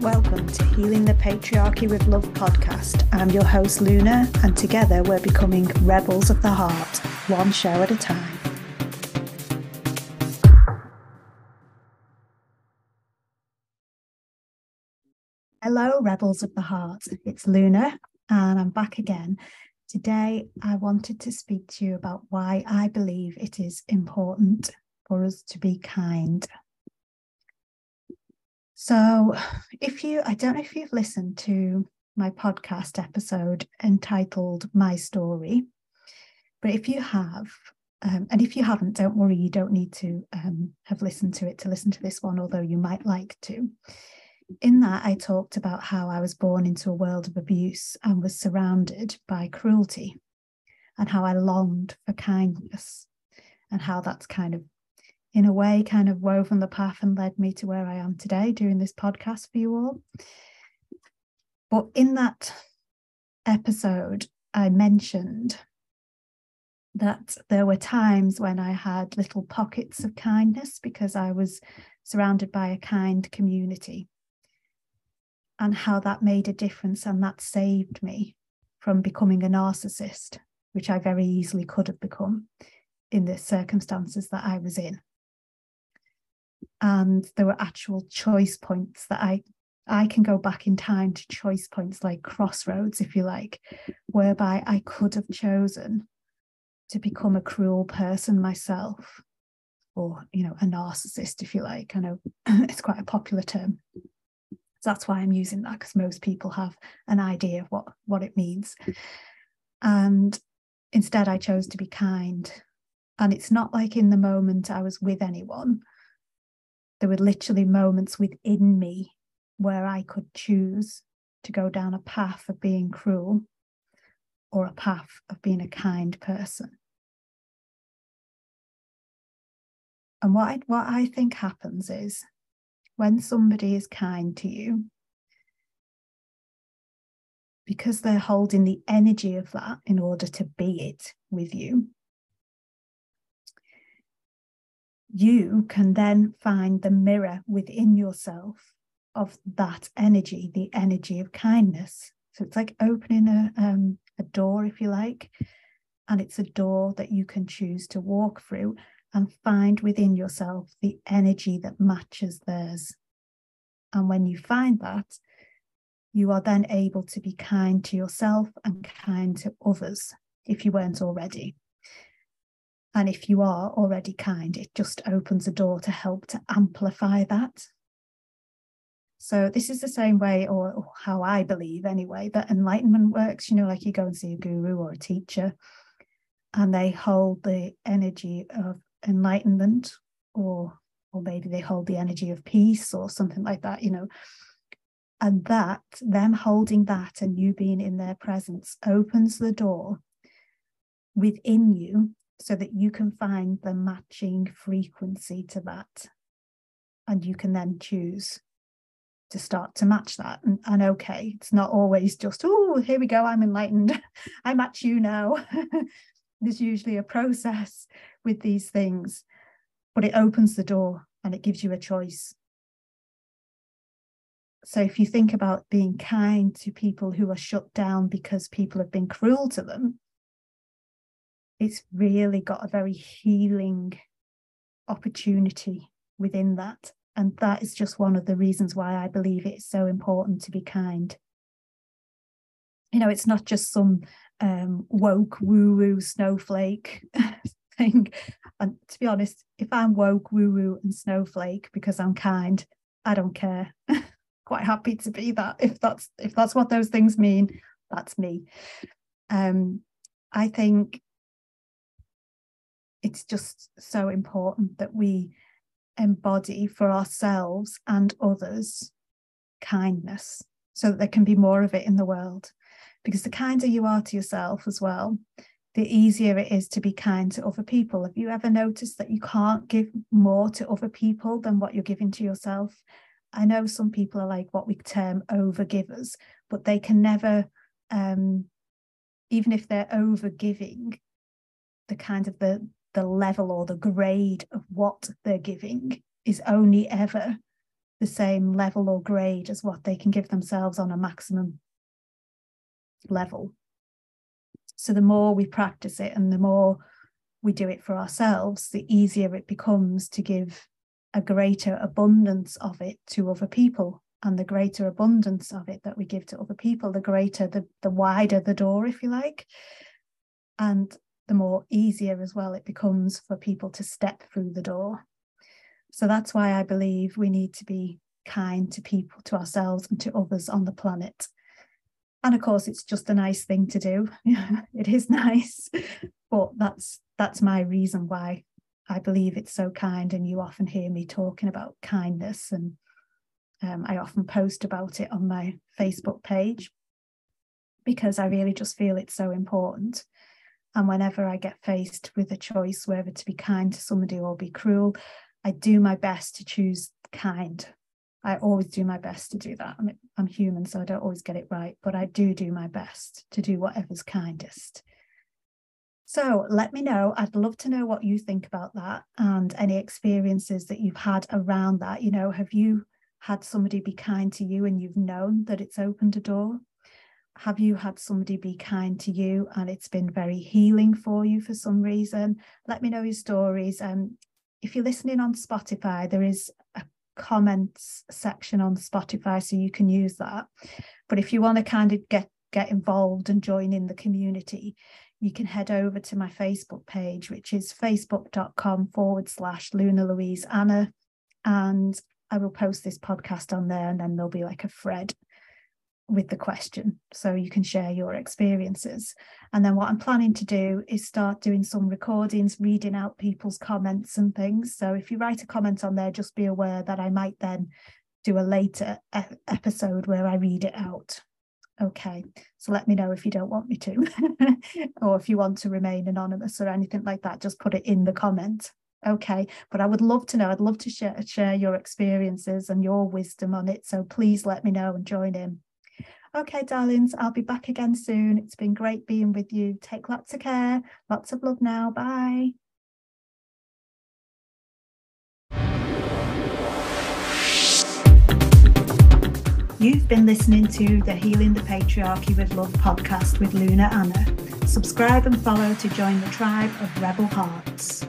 Welcome to Healing the Patriarchy with Love podcast. I'm your host, Luna, and together we're becoming rebels of the heart, one show at a time. Hello, Rebels of the Heart. It's Luna, and I'm back again. Today, I wanted to speak to you about why I believe it is important for us to be kind. So, if you, I don't know if you've listened to my podcast episode entitled My Story, but if you have, um, and if you haven't, don't worry, you don't need to um, have listened to it to listen to this one, although you might like to. In that, I talked about how I was born into a world of abuse and was surrounded by cruelty, and how I longed for kindness, and how that's kind of, in a way, kind of woven the path and led me to where I am today doing this podcast for you all. But in that episode, I mentioned that there were times when I had little pockets of kindness because I was surrounded by a kind community and how that made a difference and that saved me from becoming a narcissist, which I very easily could have become in the circumstances that I was in. And there were actual choice points that I I can go back in time to choice points like crossroads, if you like, whereby I could have chosen to become a cruel person myself, or you know, a narcissist, if you like. I know it's quite a popular term. So that's why I'm using that because most people have an idea of what, what it means. And instead, I chose to be kind. And it's not like in the moment I was with anyone, there were literally moments within me where I could choose to go down a path of being cruel or a path of being a kind person. And what I, what I think happens is when somebody is kind to you, because they're holding the energy of that in order to be it with you, you can then find the mirror within yourself of that energy, the energy of kindness. So it's like opening a, um, a door, if you like, and it's a door that you can choose to walk through and find within yourself the energy that matches theirs. And when you find that, you are then able to be kind to yourself and kind to others if you weren't already. And if you are already kind, it just opens a door to help to amplify that. So, this is the same way, or how I believe anyway, that enlightenment works. You know, like you go and see a guru or a teacher, and they hold the energy of enlightenment or or maybe they hold the energy of peace or something like that you know and that them holding that and you being in their presence opens the door within you so that you can find the matching frequency to that. And you can then choose to start to match that. And, and okay it's not always just oh here we go i'm enlightened. I match you now. There's usually a process with these things but it opens the door and it gives you a choice. So if you think about being kind to people who are shut down because people have been cruel to them, it's really got a very healing opportunity within that. And that is just one of the reasons why I believe it's so important to be kind. You know, it's not just some um, woke woo woo snowflake thing. And to be honest, if I'm woke, woo woo, and snowflake because I'm kind, I don't care. Quite happy to be that. If that's if that's what those things mean, that's me. Um, I think it's just so important that we embody for ourselves and others kindness so that there can be more of it in the world. Because the kinder you are to yourself as well, the easier it is to be kind to other people. Have you ever noticed that you can't give more to other people than what you're giving to yourself? I know some people are like what we term overgivers, but they can never, um, even if they're overgiving, the kind of the the level or the grade of what they're giving is only ever the same level or grade as what they can give themselves on a maximum level. So the more we practice it and the more we do it for ourselves, the easier it becomes to give a greater abundance of it to other people. And the greater abundance of it that we give to other people, the greater the, the wider the door, if you like. And the more easier as well it becomes for people to step through the door. So that's why I believe we need to be kind to people, to ourselves, and to others on the planet. And of course, it's just a nice thing to do. it is nice, but that's that's my reason why I believe it's so kind. And you often hear me talking about kindness, and um, I often post about it on my Facebook page because I really just feel it's so important. And whenever I get faced with a choice whether to be kind to somebody or be cruel, I do my best to choose kind. I always do my best to do that. I'm, I'm human, so I don't always get it right, but I do do my best to do whatever's kindest. So let me know. I'd love to know what you think about that and any experiences that you've had around that. You know, have you had somebody be kind to you and you've known that it's opened a door? Have you had somebody be kind to you and it's been very healing for you for some reason? Let me know your stories. And um, if you're listening on Spotify, there is a comments section on Spotify, so you can use that. But if you want to kind of get get involved and join in the community, you can head over to my Facebook page, which is facebook.com forward slash Luna Louise Anna. And I will post this podcast on there, and then there'll be like a thread with the question. So you can share your experiences. And then what I'm planning to do is start doing some recordings, reading out people's comments and things. So if you write a comment on there, just be aware that I might then do a later e- episode where I read it out. Okay, so let me know if you don't want me to, or if you want to remain anonymous or anything like that, just put it in the comment. Okay, but I would love to know, I'd love to share, share your experiences and your wisdom on it. So please let me know and join in. Okay, darlings, I'll be back again soon. It's been great being with you. Take lots of care. Lots of love now. Bye. You've been listening to the Healing the Patriarchy with Love podcast with Luna Anna. Subscribe and follow to join the tribe of Rebel Hearts.